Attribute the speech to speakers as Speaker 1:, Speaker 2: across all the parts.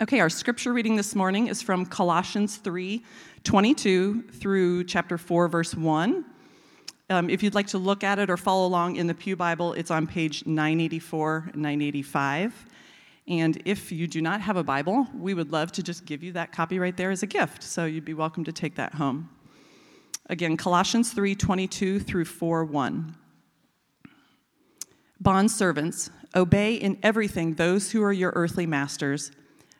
Speaker 1: Okay, our scripture reading this morning is from Colossians 3 22 through chapter 4, verse 1. Um, if you'd like to look at it or follow along in the Pew Bible, it's on page 984 and 985. And if you do not have a Bible, we would love to just give you that copy right there as a gift. So you'd be welcome to take that home. Again, Colossians 3 22 through 4 1. Bond servants, obey in everything those who are your earthly masters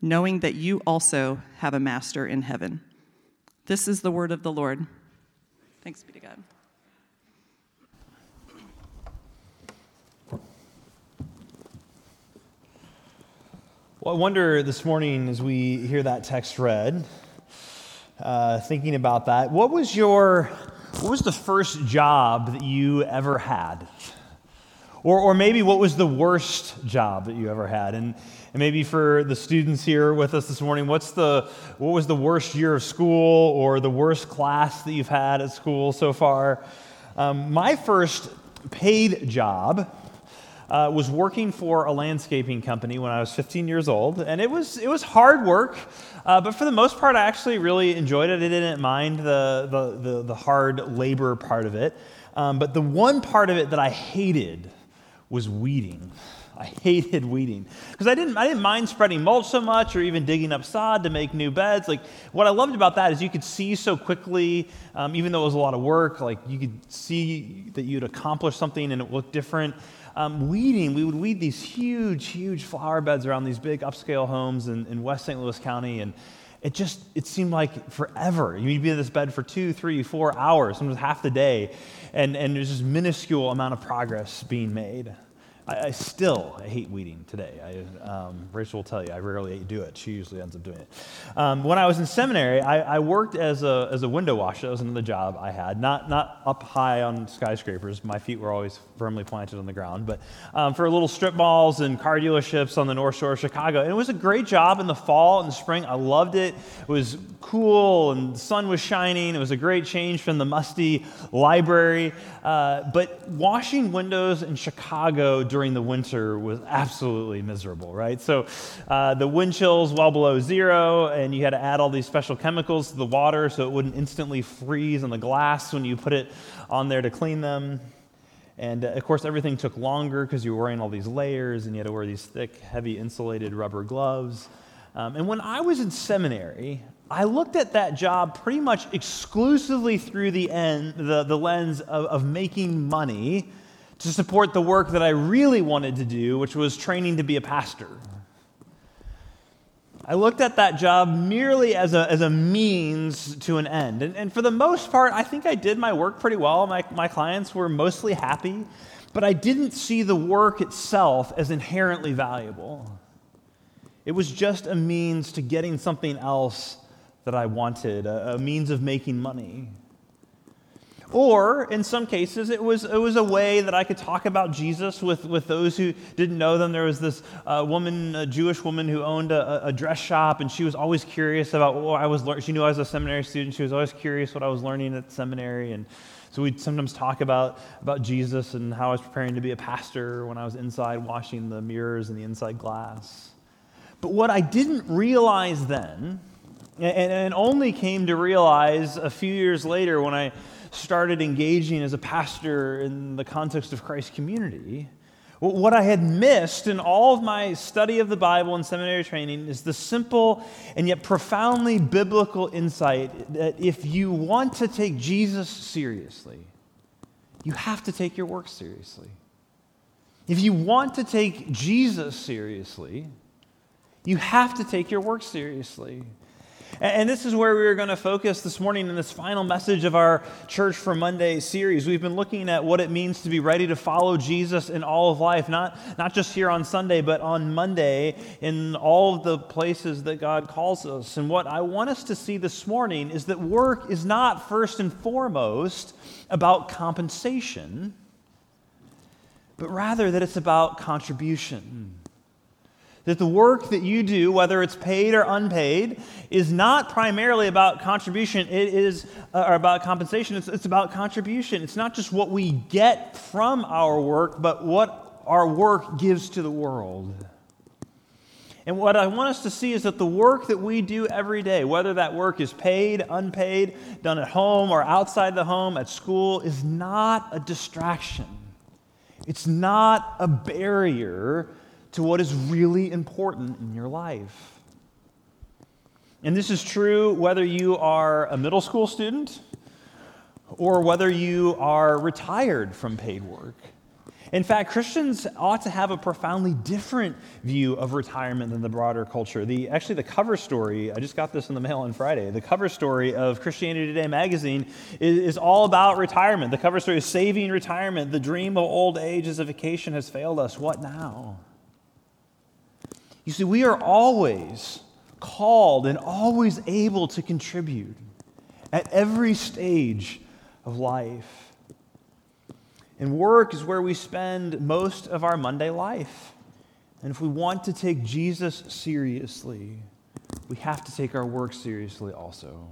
Speaker 1: knowing that you also have a master in heaven. This is the word of the Lord. Thanks be to God.
Speaker 2: Well, I wonder this morning as we hear that text read, uh, thinking about that, what was your, what was the first job that you ever had? Or, or maybe what was the worst job that you ever had? And, and maybe for the students here with us this morning, what's the, what was the worst year of school or the worst class that you've had at school so far? Um, my first paid job uh, was working for a landscaping company when I was 15 years old, and it was it was hard work, uh, but for the most part, I actually really enjoyed it. I didn't mind the the the, the hard labor part of it, um, but the one part of it that I hated was weeding. I hated weeding because I didn't, I didn't mind spreading mulch so much or even digging up sod to make new beds. Like, what I loved about that is you could see so quickly, um, even though it was a lot of work, like you could see that you'd accomplish something and it looked different. Um, weeding, we would weed these huge, huge flower beds around these big upscale homes in, in West St. Louis County. And it just, it seemed like forever. You'd be in this bed for two, three, four hours, sometimes half the day. And, and there's this minuscule amount of progress being made. I, I still hate weeding today. I, um, Rachel will tell you, I rarely do it. She usually ends up doing it. Um, when I was in seminary, I, I, worked as a, as a window washer. That was another job I had. Not, not up high on skyscrapers. My feet were always firmly planted on the ground. But um, for little strip malls and car dealerships on the North Shore of Chicago. And it was a great job in the fall and the spring. I loved it. It was cool and the sun was shining. It was a great change from the musty library. Uh, but washing windows in Chicago during the winter was absolutely miserable, right? So uh, the wind chills well below zero, and you had to add all these special chemicals to the water so it wouldn't instantly freeze on the glass when you put it on there to clean them. And uh, of course, everything took longer because you were wearing all these layers and you had to wear these thick, heavy, insulated rubber gloves. Um, and when I was in seminary, I looked at that job pretty much exclusively through the, end, the, the lens of, of making money to support the work that I really wanted to do, which was training to be a pastor. I looked at that job merely as a, as a means to an end. And, and for the most part, I think I did my work pretty well. My, my clients were mostly happy, but I didn't see the work itself as inherently valuable. It was just a means to getting something else that I wanted, a, a means of making money. Or in some cases, it was, it was a way that I could talk about Jesus with, with those who didn't know them. There was this uh, woman, a Jewish woman, who owned a, a, dress shop, and she was always curious about what I was learning. She knew I was a seminary student. She was always curious what I was learning at seminary. And so we'd sometimes talk about, about Jesus and how I was preparing to be a pastor when I was inside washing the mirrors and the inside glass. But what I didn't realize then, and, and only came to realize a few years later when I started engaging as a pastor in the context of Christ's community, what I had missed in all of my study of the Bible and seminary training is the simple and yet profoundly biblical insight that if you want to take Jesus seriously, you have to take your work seriously. If you want to take Jesus seriously, you have to take your work seriously. And this is where we are going to focus this morning in this final message of our Church for Monday series. We've been looking at what it means to be ready to follow Jesus in all of life, not, not just here on Sunday, but on Monday in all of the places that God calls us. And what I want us to see this morning is that work is not first and foremost about compensation, but rather that it's about contribution that the work that you do, whether it's paid or unpaid, is not primarily about contribution. It is uh, or about compensation. It's, it's about contribution. It's not just what we get from our work, but what our work gives to the world. And what I want us to see is that the work that we do every day, whether that work is paid, unpaid, done at home or outside the home, at school, is not a distraction. It's not a barrier to what is really important in your life. And this is true whether you are a middle school student or whether you are retired from paid work. In fact, Christians ought to have a profoundly different view of retirement than the broader culture. The, actually, the cover story, I just got this in the mail on Friday. The cover story of Christianity Today magazine is, is all about retirement. The cover story is Saving Retirement. The dream of old age as a vacation has failed us. What now? You see, we are always called and always able to contribute at every stage of life. And work is where we spend most of our Monday life. And if we want to take Jesus seriously, we have to take our work seriously also.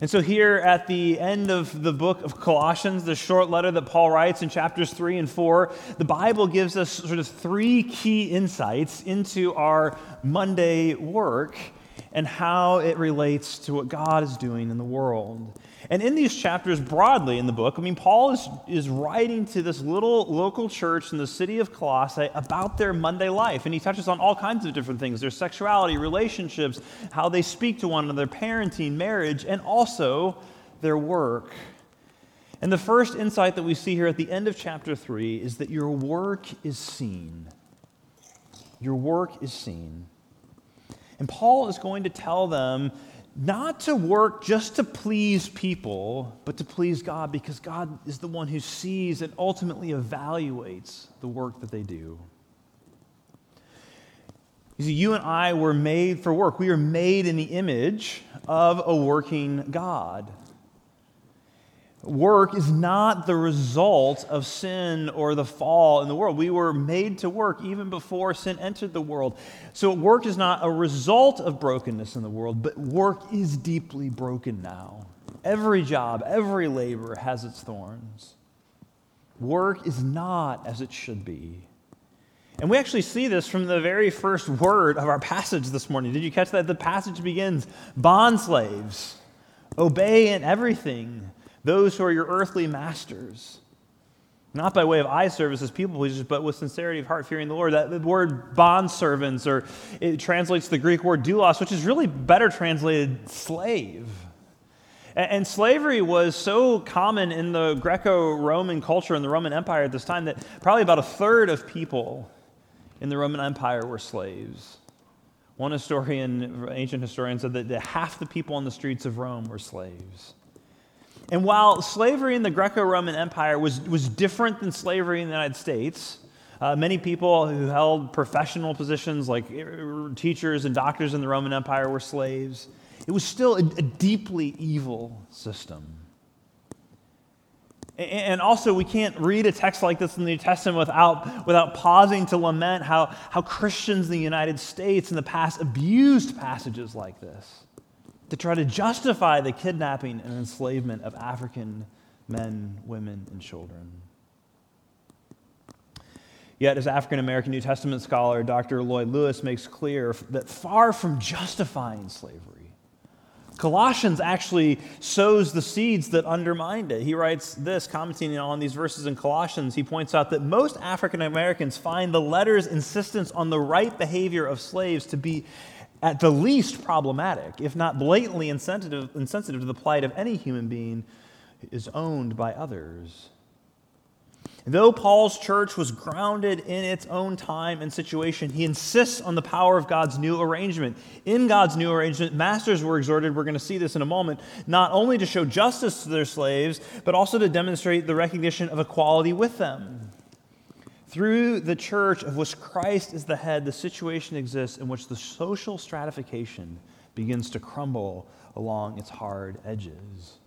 Speaker 2: And so, here at the end of the book of Colossians, the short letter that Paul writes in chapters 3 and 4, the Bible gives us sort of three key insights into our Monday work and how it relates to what God is doing in the world. And in these chapters, broadly in the book, I mean, Paul is, is writing to this little local church in the city of Colossae about their Monday life. And he touches on all kinds of different things their sexuality, relationships, how they speak to one another, parenting, marriage, and also their work. And the first insight that we see here at the end of chapter 3 is that your work is seen. Your work is seen. And Paul is going to tell them not to work just to please people, but to please God because God is the one who sees and ultimately evaluates the work that they do. You see, you and I were made for work. We are made in the image of a working God. Work is not the result of sin or the fall in the world. We were made to work even before sin entered the world. So, work is not a result of brokenness in the world, but work is deeply broken now. Every job, every labor has its thorns. Work is not as it should be. And we actually see this from the very first word of our passage this morning. Did you catch that? The passage begins Bond slaves, obey in everything those who are your earthly masters. Not by way of eye service as people pleasers, but with sincerity of heart, fearing the Lord. That the word bond servants, or it translates the Greek word doulos, which is really better translated slave. And, and slavery was so common in the Greco Roman culture in the Roman Empire at this time that probably about a third of people in the Roman Empire were slaves. One historian, ancient historian, said that half the people on the streets of Rome were slaves. And while slavery in the Greco Roman Empire was, was different than slavery in the United States, uh, many people who held professional positions like uh, teachers and doctors in the Roman Empire were slaves. It was still a, a deeply evil system. And also, we can't read a text like this in the New Testament without, without pausing to lament how, how Christians in the United States in the past abused passages like this to try to justify the kidnapping and enslavement of African men, women, and children. Yet, as African American New Testament scholar Dr. Lloyd Lewis makes clear, that far from justifying slavery, Colossians actually sows the seeds that undermined it. He writes this, commenting on these verses in Colossians. He points out that most African Americans find the letter's insistence on the right behavior of slaves to be at the least problematic, if not blatantly insensitive, insensitive to the plight of any human being is owned by others. Though Paul's church was grounded in its own time and situation, he insists on the power of God's new arrangement. In God's new arrangement, masters were exhorted, we're going to see this in a moment, not only to show justice to their slaves, but also to demonstrate the recognition of equality with them. Through the church of which Christ is the head, the situation exists in which the social stratification begins to crumble along its hard edges.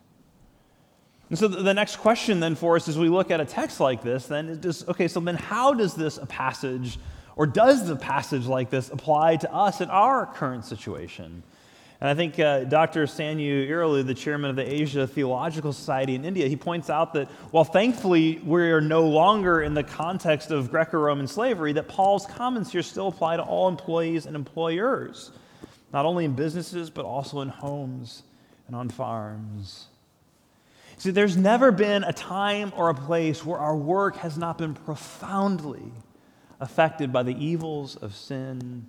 Speaker 2: And so the next question then for us as we look at a text like this then is just, okay, so then how does this passage, or does the passage like this apply to us in our current situation? And I think uh, Dr. Sanyu Irulu, the chairman of the Asia Theological Society in India, he points out that while thankfully we are no longer in the context of Greco Roman slavery, that Paul's comments here still apply to all employees and employers, not only in businesses, but also in homes and on farms. See, there's never been a time or a place where our work has not been profoundly affected by the evils of sin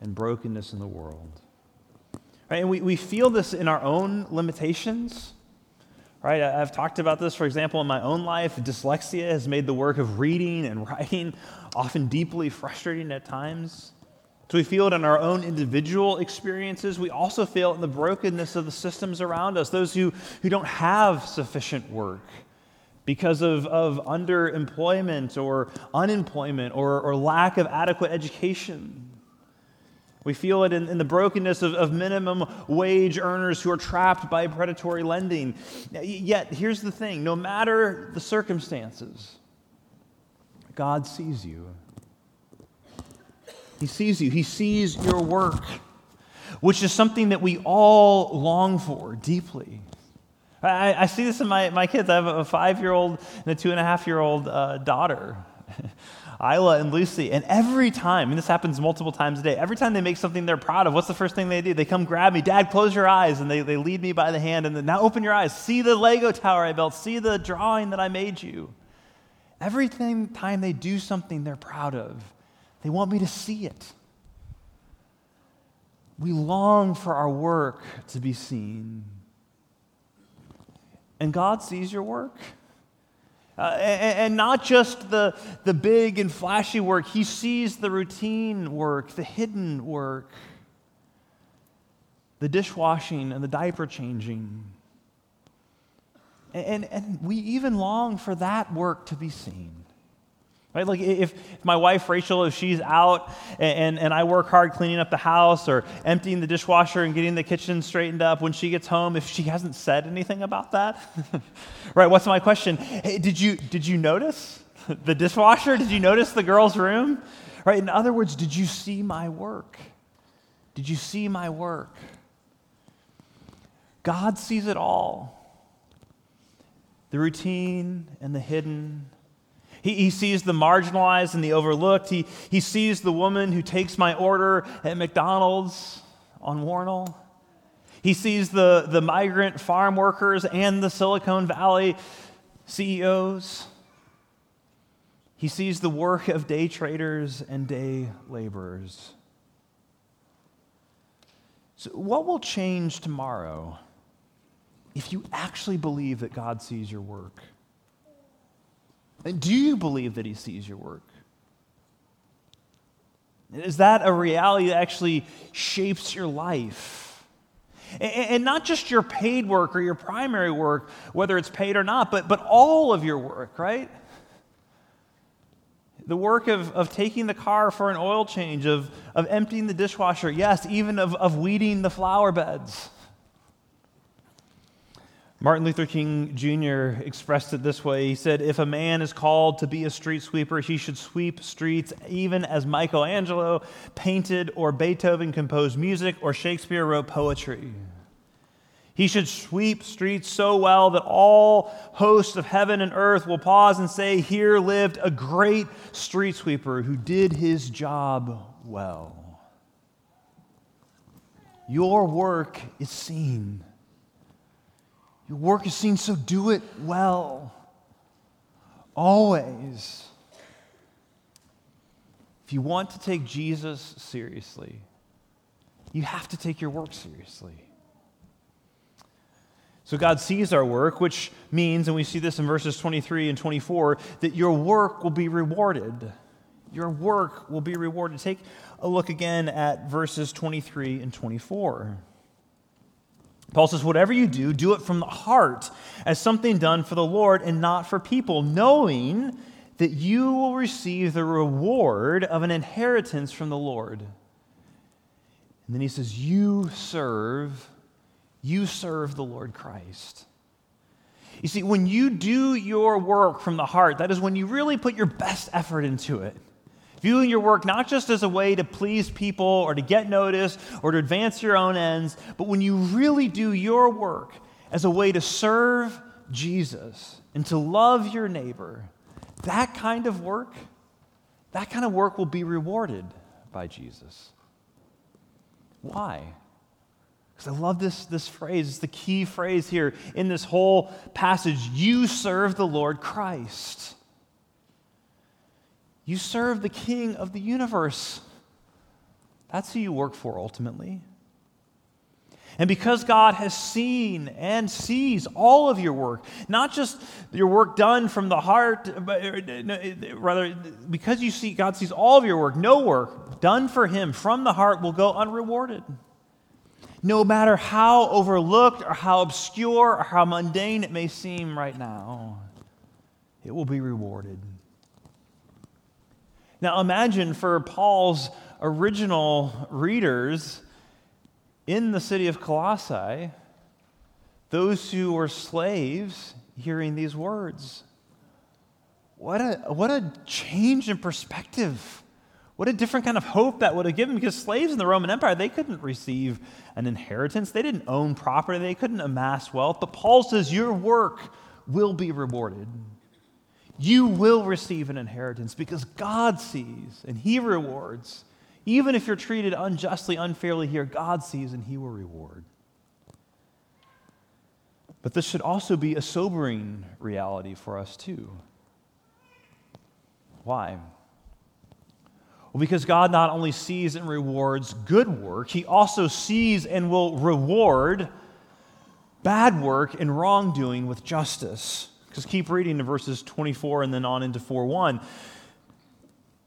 Speaker 2: and brokenness in the world. Right? And we, we feel this in our own limitations. Right? I've talked about this, for example, in my own life. Dyslexia has made the work of reading and writing often deeply frustrating at times. So we feel it in our own individual experiences. We also feel it in the brokenness of the systems around us, those who, who don't have sufficient work because of, of underemployment or unemployment or, or lack of adequate education. We feel it in, in the brokenness of, of minimum wage earners who are trapped by predatory lending. Yet, here's the thing no matter the circumstances, God sees you. He sees you, He sees your work, which is something that we all long for deeply. I, I see this in my, my kids. I have a five year old and a two and a half year old uh, daughter. Isla and Lucy. And every time, and this happens multiple times a day, every time they make something they're proud of, what's the first thing they do? They come grab me, Dad, close your eyes. And they, they lead me by the hand and then, now open your eyes. See the Lego tower I built. See the drawing that I made you. Every time they do something they're proud of, they want me to see it. We long for our work to be seen. And God sees your work. Uh, and, and, not just the, the big and flashy work, He sees the routine work, the hidden work, the dishwashing and the diaper changing. And, and, and we even long for that work to be seen. Right? Like if, if my wife Rachel, if she's out and, and, I work hard cleaning up the house or emptying the dishwasher and getting the kitchen straightened up, when she gets home, if she hasn't said anything about that, right? What's my question? Hey, did you did you notice the dishwasher? Did you notice the girl's room? Right? In other words, did you see my work? Did you see my work? God sees it all. The routine and the hidden he, he sees the marginalized and the overlooked. He, he sees the woman who takes my order at McDonald's on Wornall. He sees the, the migrant farm workers and the Silicon Valley CEOs. He sees the work of day traders and day laborers. So, what will change tomorrow if you actually believe that God sees your work? Do you believe that He sees your work? Is that a reality that actually shapes your life? And not just your paid work or your primary work, whether it's paid or not, but, but all of your work, right? The work of, of taking the car for an oil change, of, of emptying the dishwasher, yes, even of, of weeding the flower beds. Martin Luther King Jr. expressed it this way. He said, If a man is called to be a street sweeper, he should sweep streets even as Michelangelo painted, or Beethoven composed music, or Shakespeare wrote poetry. He should sweep streets so well that all hosts of heaven and earth will pause and say, Here lived a great street sweeper who did his job well. Your work is seen. Your work is seen, so do it well. Always. If you want to take Jesus seriously, you have to take your work seriously. So God sees our work, which means, and we see this in verses 23 and 24, that your work will be rewarded. Your work will be rewarded. Take a look again at verses 23 and 24. Paul says, Whatever you do, do it from the heart as something done for the Lord and not for people, knowing that you will receive the reward of an inheritance from the Lord. And then he says, You serve, you serve the Lord Christ. You see, when you do your work from the heart, that is when you really put your best effort into it. Viewing your work not just as a way to please people or to get noticed or to advance your own ends, but when you really do your work as a way to serve Jesus and to love your neighbor, that kind of work, that kind of work will be rewarded by Jesus. Why? Because I love this, this phrase. It's the key phrase here in this whole passage. You serve the Lord Christ. You serve the King of the universe. That's who you work for ultimately. And because God has seen and sees all of your work, not just your work done from the heart, but uh, rather because you see God sees all of your work, no work done for him from the heart will go unrewarded. No matter how overlooked or how obscure or how mundane it may seem right now, it will be rewarded. Now imagine for Paul's original readers in the city of Colossae, those who were slaves hearing these words. What a, what a change in perspective. What a different kind of hope that would have given because slaves in the Roman Empire, they couldn't receive an inheritance. They didn't own property. They couldn't amass wealth. But Paul says, Your work will be rewarded. You will receive an inheritance because God sees and He rewards. Even if you're treated unjustly, unfairly here, God sees and He will reward. But this should also be a sobering reality for us, too. Why? Well, because God not only sees and rewards good work, He also sees and will reward bad work and wrongdoing with justice. Because keep reading in verses 24 and then on into 4 1.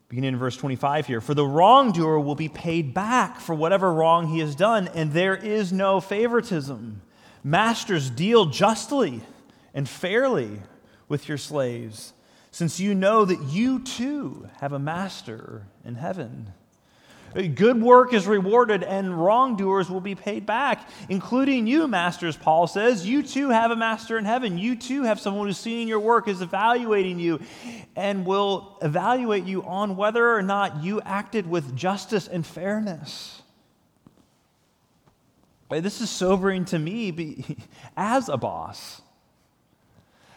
Speaker 2: Beginning in verse 25 here. For the wrongdoer will be paid back for whatever wrong he has done, and there is no favoritism. Masters, deal justly and fairly with your slaves, since you know that you too have a master in heaven. Good work is rewarded, and wrongdoers will be paid back, including you, masters, Paul says. You too have a master in heaven. You too have someone who's seeing your work, is evaluating you, and will evaluate you on whether or not you acted with justice and fairness. This is sobering to me as a boss.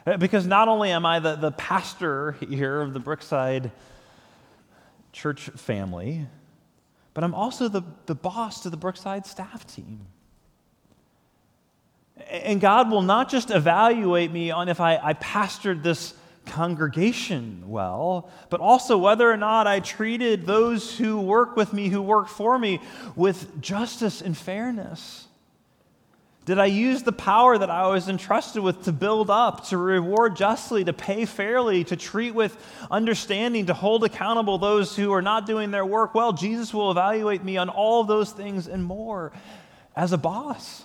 Speaker 2: Eh, because not only am I the, the pastor here of the Brookside church family, but I'm also the, the boss to the Brookside staff team. And God will not just evaluate me on if I, I pastored this congregation well, but also whether or not I treated those who work with me, who work for me, with justice and fairness. Did I use the power that I was entrusted with to build up, to reward justly, to pay fairly, to treat with understanding, to hold accountable those who are not doing their work well? Jesus will evaluate me on all those things and more as a boss.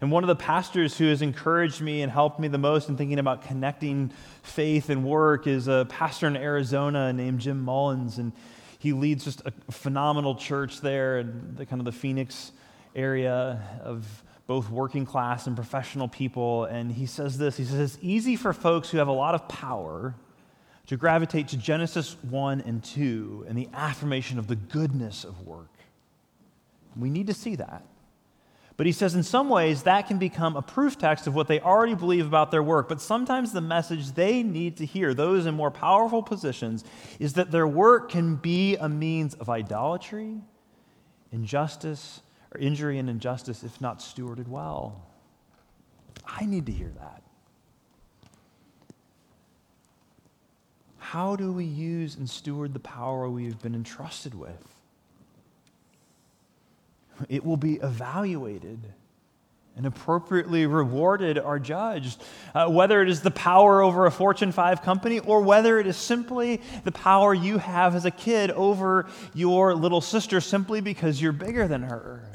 Speaker 2: And one of the pastors who has encouraged me and helped me the most in thinking about connecting faith and work is a pastor in Arizona named Jim Mullins. And he leads just a phenomenal church there and the kind of the Phoenix area of both working class and professional people. And he says this he says, It's easy for folks who have a lot of power to gravitate to Genesis 1 and 2 and the affirmation of the goodness of work. We need to see that. But he says, in some ways, that can become a proof text of what they already believe about their work. But sometimes the message they need to hear, those in more powerful positions, is that their work can be a means of idolatry, injustice, or injury and injustice if not stewarded well. I need to hear that. How do we use and steward the power we've been entrusted with? It will be evaluated and appropriately rewarded are judged. Uh, whether it is the power over a Fortune 5 company or whether it is simply the power you have as a kid over your little sister simply because you're bigger than her.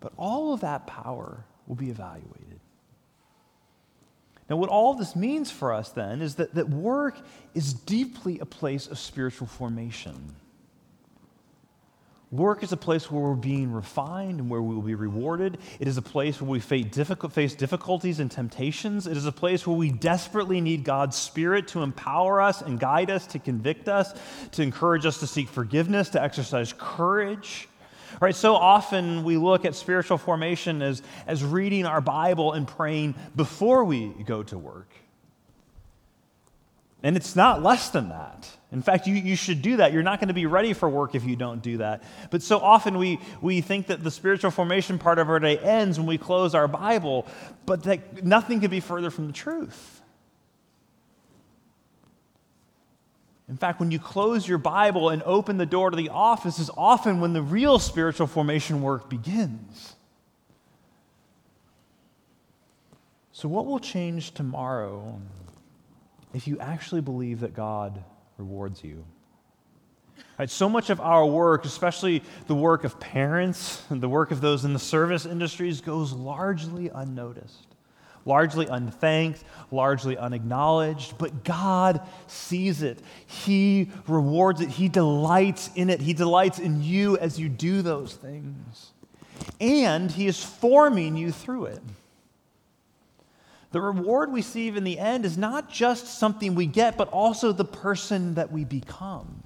Speaker 2: But all of that power will be evaluated. Now, what all this means for us then is that, that work is deeply a place of spiritual formation. Work is a place where we're being refined and where we will be rewarded. It is a place where we face, difficulties and temptations. It is a place where we desperately need God's Spirit to empower us and guide us, to convict us, to encourage us to seek forgiveness, to exercise courage. Right, so often we look at spiritual formation as, as reading our Bible and praying before we go to work. And it's not less than that. In fact, you, you should do that. You're not going to be ready for work if you don't do that. But so often we, we think that the spiritual formation part of our day ends when we close our Bible, but that nothing could be further from the truth. In fact, when you close your Bible and open the door to the office, is often when the real spiritual formation work begins. So, what will change tomorrow if you actually believe that God rewards you. Right, so much of our work, especially the work of parents and the work of those in the service industries, goes largely unnoticed, largely unthanked, largely unacknowledged. But God sees it. He rewards it. He delights in it. He delights in you as you do those things. And He is forming you through it. The reward we receive in the end is not just something we get, but also the person that we become.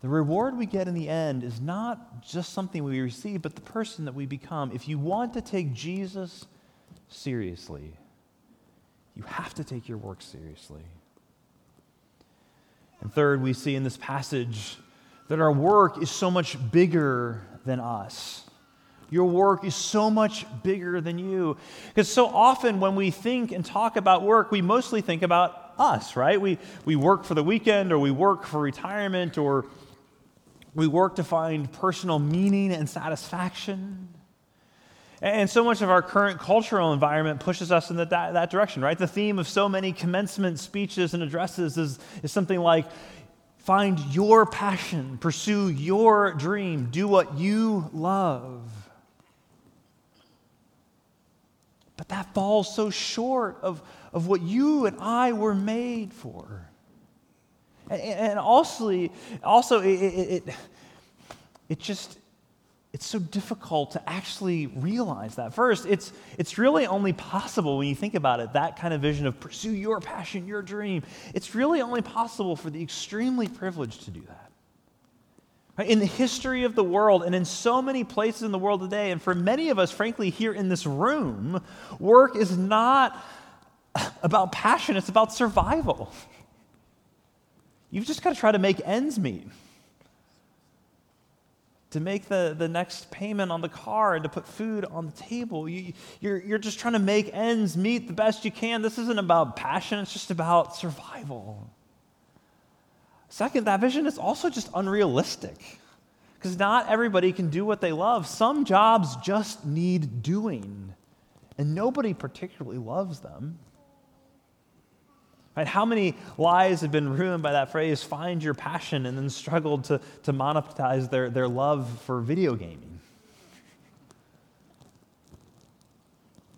Speaker 2: The reward we get in the end is not just something we receive, but the person that we become. If you want to take Jesus seriously, you have to take your work seriously. And third, we see in this passage that our work is so much bigger than us. Your work is so much bigger than you. Because so often when we think and talk about work, we mostly think about us, right? We, we work for the weekend or we work for retirement or we work to find personal meaning and satisfaction. And so much of our current cultural environment pushes us in that, that direction, right? The theme of so many commencement speeches and addresses is, is something like find your passion, pursue your dream, do what you love. But that falls so short of, of what you and I were made for. And, and also, also it, it, it, it just, it's so difficult to actually realize that. First, it's, it's really only possible when you think about it, that kind of vision of pursue your passion, your dream. It's really only possible for the extremely privileged to do that. In the history of the world and in so many places in the world today, and for many of us, frankly, here in this room, work is not about passion, it's about survival. You've just got to try to make ends meet. To make the, the next payment on the car and to put food on the table. You, you're, you're just trying to make ends meet the best you can. This isn't about passion, it's just about survival. Second, that vision is also just unrealistic because not everybody can do what they love. Some jobs just need doing, and nobody particularly loves them. Right? How many lives have been ruined by that phrase, find your passion, and then struggled to, to monetize their, their love for video gaming?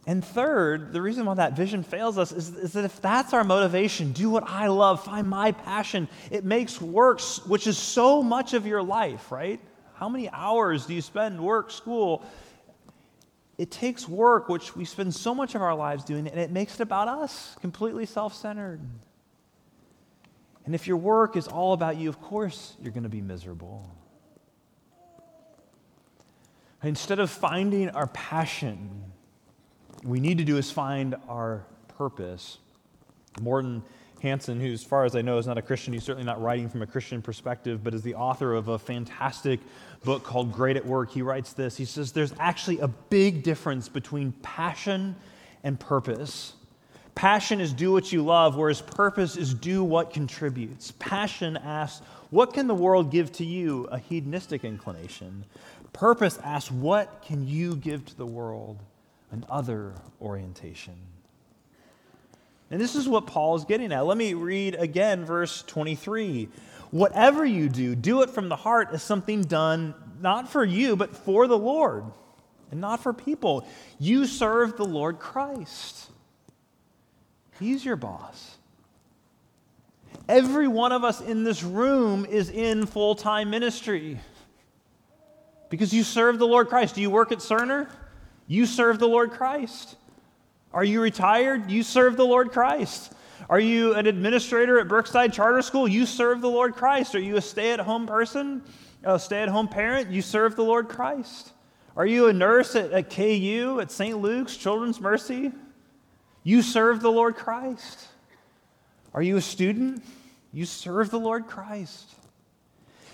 Speaker 2: And third, the reason why that vision fails us is, is, that if that's our motivation, do what I love, find my passion, it makes work, which is so much of your life, right? How many hours do you spend work, school? It takes work, which we spend so much of our lives doing, and it makes it about us, completely self centered. And if your work is all about you, of course you're going to be miserable. Instead of finding our passion, we need to do is find our purpose. Morten Hansen, who, as far as I know, is not a Christian, he's certainly not writing from a Christian perspective, but is the author of a fantastic book called Great at Work. He writes this He says, There's actually a big difference between passion and purpose. Passion is do what you love, whereas purpose is do what contributes. Passion asks, What can the world give to you? A hedonistic inclination. Purpose asks, What can you give to the world? An other orientation. And this is what Paul is getting at. Let me read again verse 23. Whatever you do, do it from the heart as something done not for you, but for the Lord, and not for people. You serve the Lord Christ. He's your boss. Every one of us in this room is in full time ministry because you serve the Lord Christ. Do you work at Cerner? You serve the Lord Christ. Are you retired? You serve the Lord Christ. Are you an administrator at Brookside Charter School? You serve the Lord Christ. Are you a stay at home person, a stay at home parent? You serve the Lord Christ. Are you a nurse at, at KU, at St. Luke's, Children's Mercy? You serve the Lord Christ. Are you a student? You serve the Lord Christ.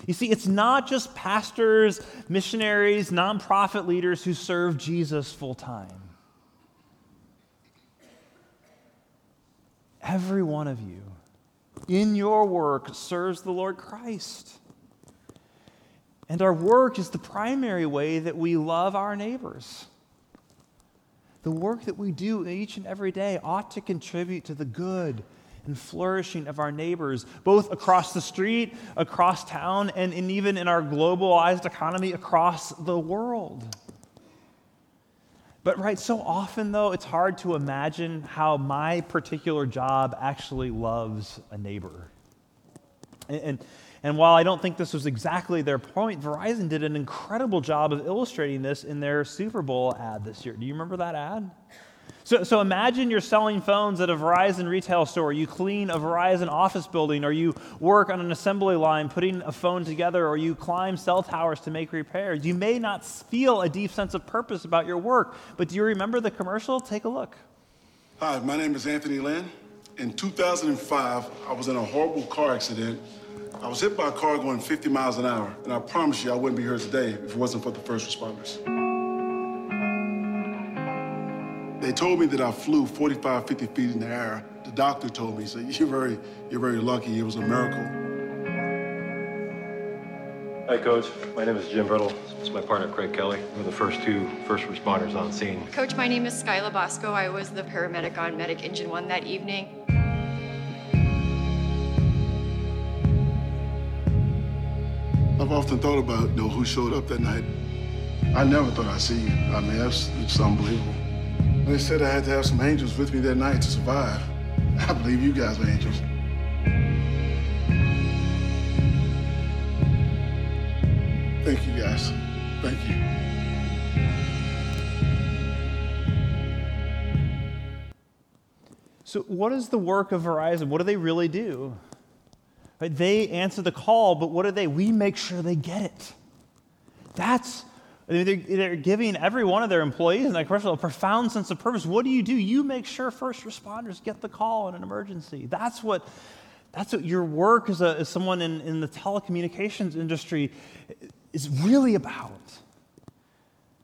Speaker 2: You see, it's not just pastors, missionaries, nonprofit leaders who serve Jesus full time. Every one of you in your work serves the Lord Christ. And our work is the primary way that we love our neighbors. The work that we do each and every day ought to contribute to the good and flourishing of our neighbors, both across the street, across town, and, and even in our globalized economy across the world. But, right, so often, though, it's hard to imagine how my particular job actually loves a neighbor. And, and, and, while I don't think this was exactly their point, Verizon did an incredible job of illustrating this in their Super Bowl ad this year. Do you remember that ad? So, so imagine you're selling phones at a Verizon retail store. You clean a Verizon office building, or you work on an assembly line putting a phone together, or you climb cell towers to make repairs. You may not feel a deep sense of purpose about your work, but do you remember the commercial? Take a look.
Speaker 3: Hi, my name is Anthony Lynn. In 2005, I was in a horrible car accident. I was hit by a car going 50 miles an hour, and I promise you I wouldn't be here today if it wasn't for the first responders. They told me that I flew 45, 50 feet in the air. The doctor told me, he said, you're very, you're very lucky. It was a miracle.
Speaker 4: Hi, Coach. My name is Jim Brittle. This is my partner, Craig Kelly. We're the first two first responders on scene.
Speaker 5: Coach, my name is Skyla Bosco. I was the paramedic on Medic Engine 1 that evening.
Speaker 3: I've often thought about you know, who showed up that night. I never thought I'd see you. I mean, that's it's unbelievable. They said I had to have some angels with me that night to survive. I believe you guys are angels. Thank you, guys. Thank you.
Speaker 2: So, what is the work of Verizon? What do they really do? Right? They answer the call, but what do they? We make sure they get it. That's they're, they're giving every one of their employees in that commercial a profound sense of purpose. What do you do? You make sure first responders get the call in an emergency. That's what, that's what your work as, a, as someone in, in the telecommunications industry is really about.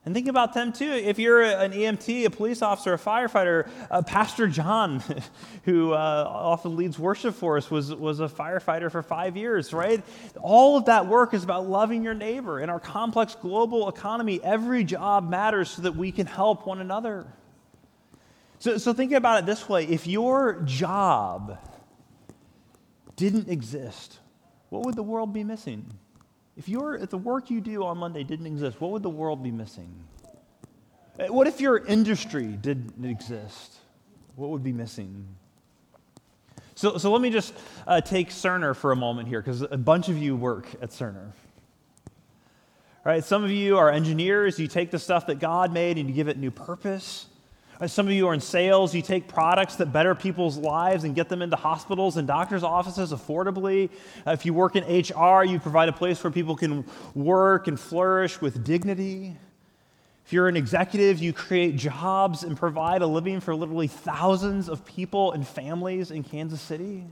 Speaker 2: And think about them too. If you're an EMT, a police officer, a firefighter, uh, Pastor John, who uh, often leads worship for us, was, was a firefighter for five years, right? All of that work is about loving your neighbor. In our complex global economy, every job matters so that we can help one another. So, so think about it this way if your job didn't exist, what would the world be missing? If, your, if the work you do on Monday didn't exist, what would the world be missing? Uh, what if your industry didn't exist? What would be missing? So, so let me just uh, take Cerner for a moment here, because a bunch of you work at Cerner. Right? Some of you are engineers. You take the stuff that God made and you give it new purpose. Some of you are in sales. You take products that better people's lives and get them into hospitals and doctors' offices affordably. Uh, if you work in HR, you provide a place where people can work and flourish with dignity. If you're an executive, you create jobs and provide a living for literally thousands of people and families in Kansas City.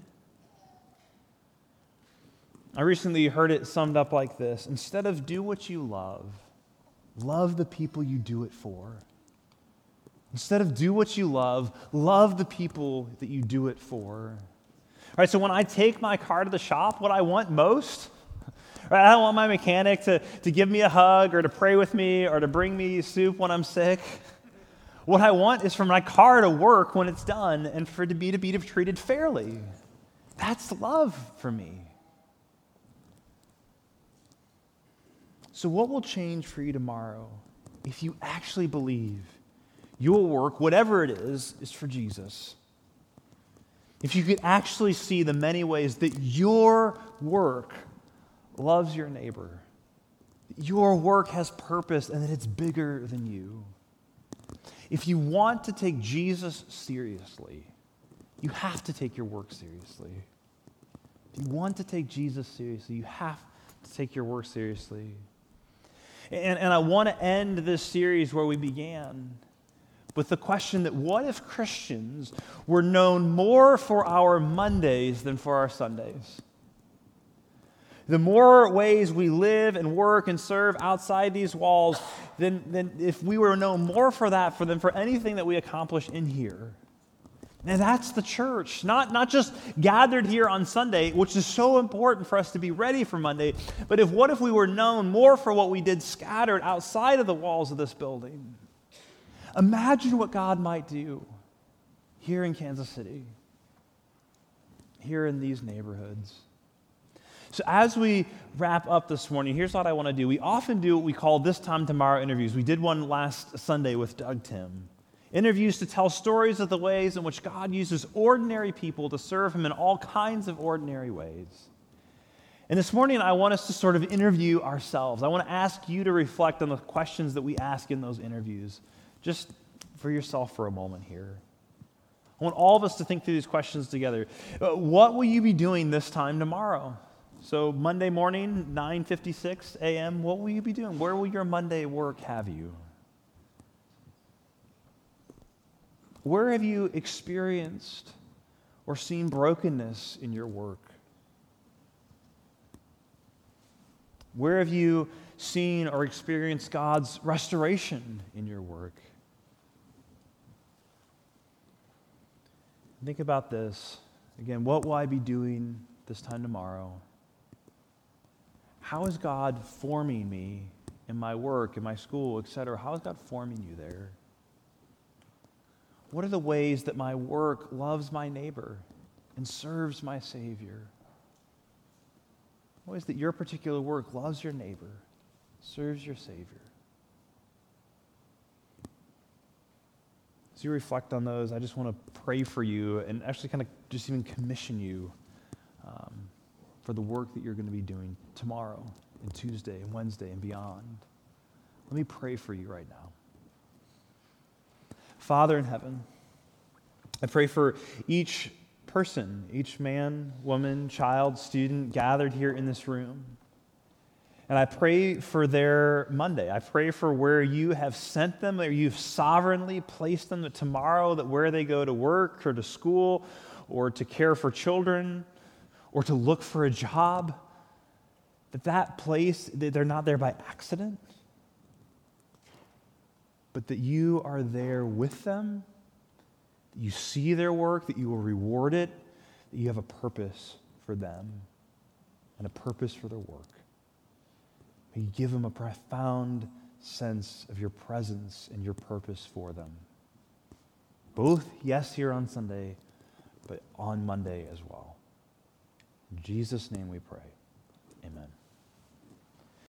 Speaker 2: I recently heard it summed up like this Instead of do what you love, love the people you do it for. Instead of do what you love, love the people that you do it for. All right, so when I take my car to the shop, what I want most, right, I don't want my mechanic to, to give me a hug or to pray with me or to bring me soup when I'm sick. What I want is for my car to work when it's done and for it to be to be treated fairly. That's love for me. So, what will change for you tomorrow if you actually believe your work, whatever it is, is for Jesus? If you could actually see the many ways that your work loves your neighbor, your work has purpose, and that it's bigger than you. If you want to take Jesus seriously, you have to take your work seriously. If you want to take Jesus seriously, you have to take your work seriously. And, and I want to end this series where we began with the question that what if Christians were known more for our Mondays than for our Sundays? The more ways we live and work and serve outside these walls, then, then if we were known more for that for than for anything that we accomplish in here. And that's the church, not, not just gathered here on Sunday, which is so important for us to be ready for Monday, but if what if we were known more for what we did scattered outside of the walls of this building? Imagine what God might do here in Kansas City, here in these neighborhoods. So, as we wrap up this morning, here's what I want to do. We often do what we call this time tomorrow interviews. We did one last Sunday with Doug Tim. Interviews to tell stories of the ways in which God uses ordinary people to serve Him in all kinds of ordinary ways. And this morning, I want us to sort of interview ourselves. I want to ask you to reflect on the questions that we ask in those interviews, just for yourself for a moment here. I want all of us to think through these questions together. Uh, what will you be doing this time tomorrow? So Monday morning, 9:56 a.m., what will you be doing? Where will your Monday work have you? Where have you experienced or seen brokenness in your work? Where have you seen or experienced God's restoration in your work? Think about this. Again, what will I be doing this time tomorrow? How is God forming me in my work, in my school, etc.? How is God forming you there? What are the ways that my work loves my neighbor and serves my Savior? Ways that your particular work loves your neighbor, serves your Savior. Reflect on those, I just want to pray for you and actually kind of just even commission you um, for the work that you're going to be doing tomorrow and Tuesday and Wednesday and beyond. Let me pray for you right now. Father in heaven, I pray for each person, each man, woman, child, student gathered here in this room. And I pray for their Monday. I pray for where you have sent them, where you've sovereignly placed them, that tomorrow, that where they go to work or to school or to care for children or to look for a job, that that place, that they're not there by accident, but that you are there with them, that you see their work, that you will reward it, that you have a purpose for them and a purpose for their work. May you give them a profound sense of your presence and your purpose for them. Both, yes, here on Sunday, but on Monday as well. In Jesus' name we pray. Amen.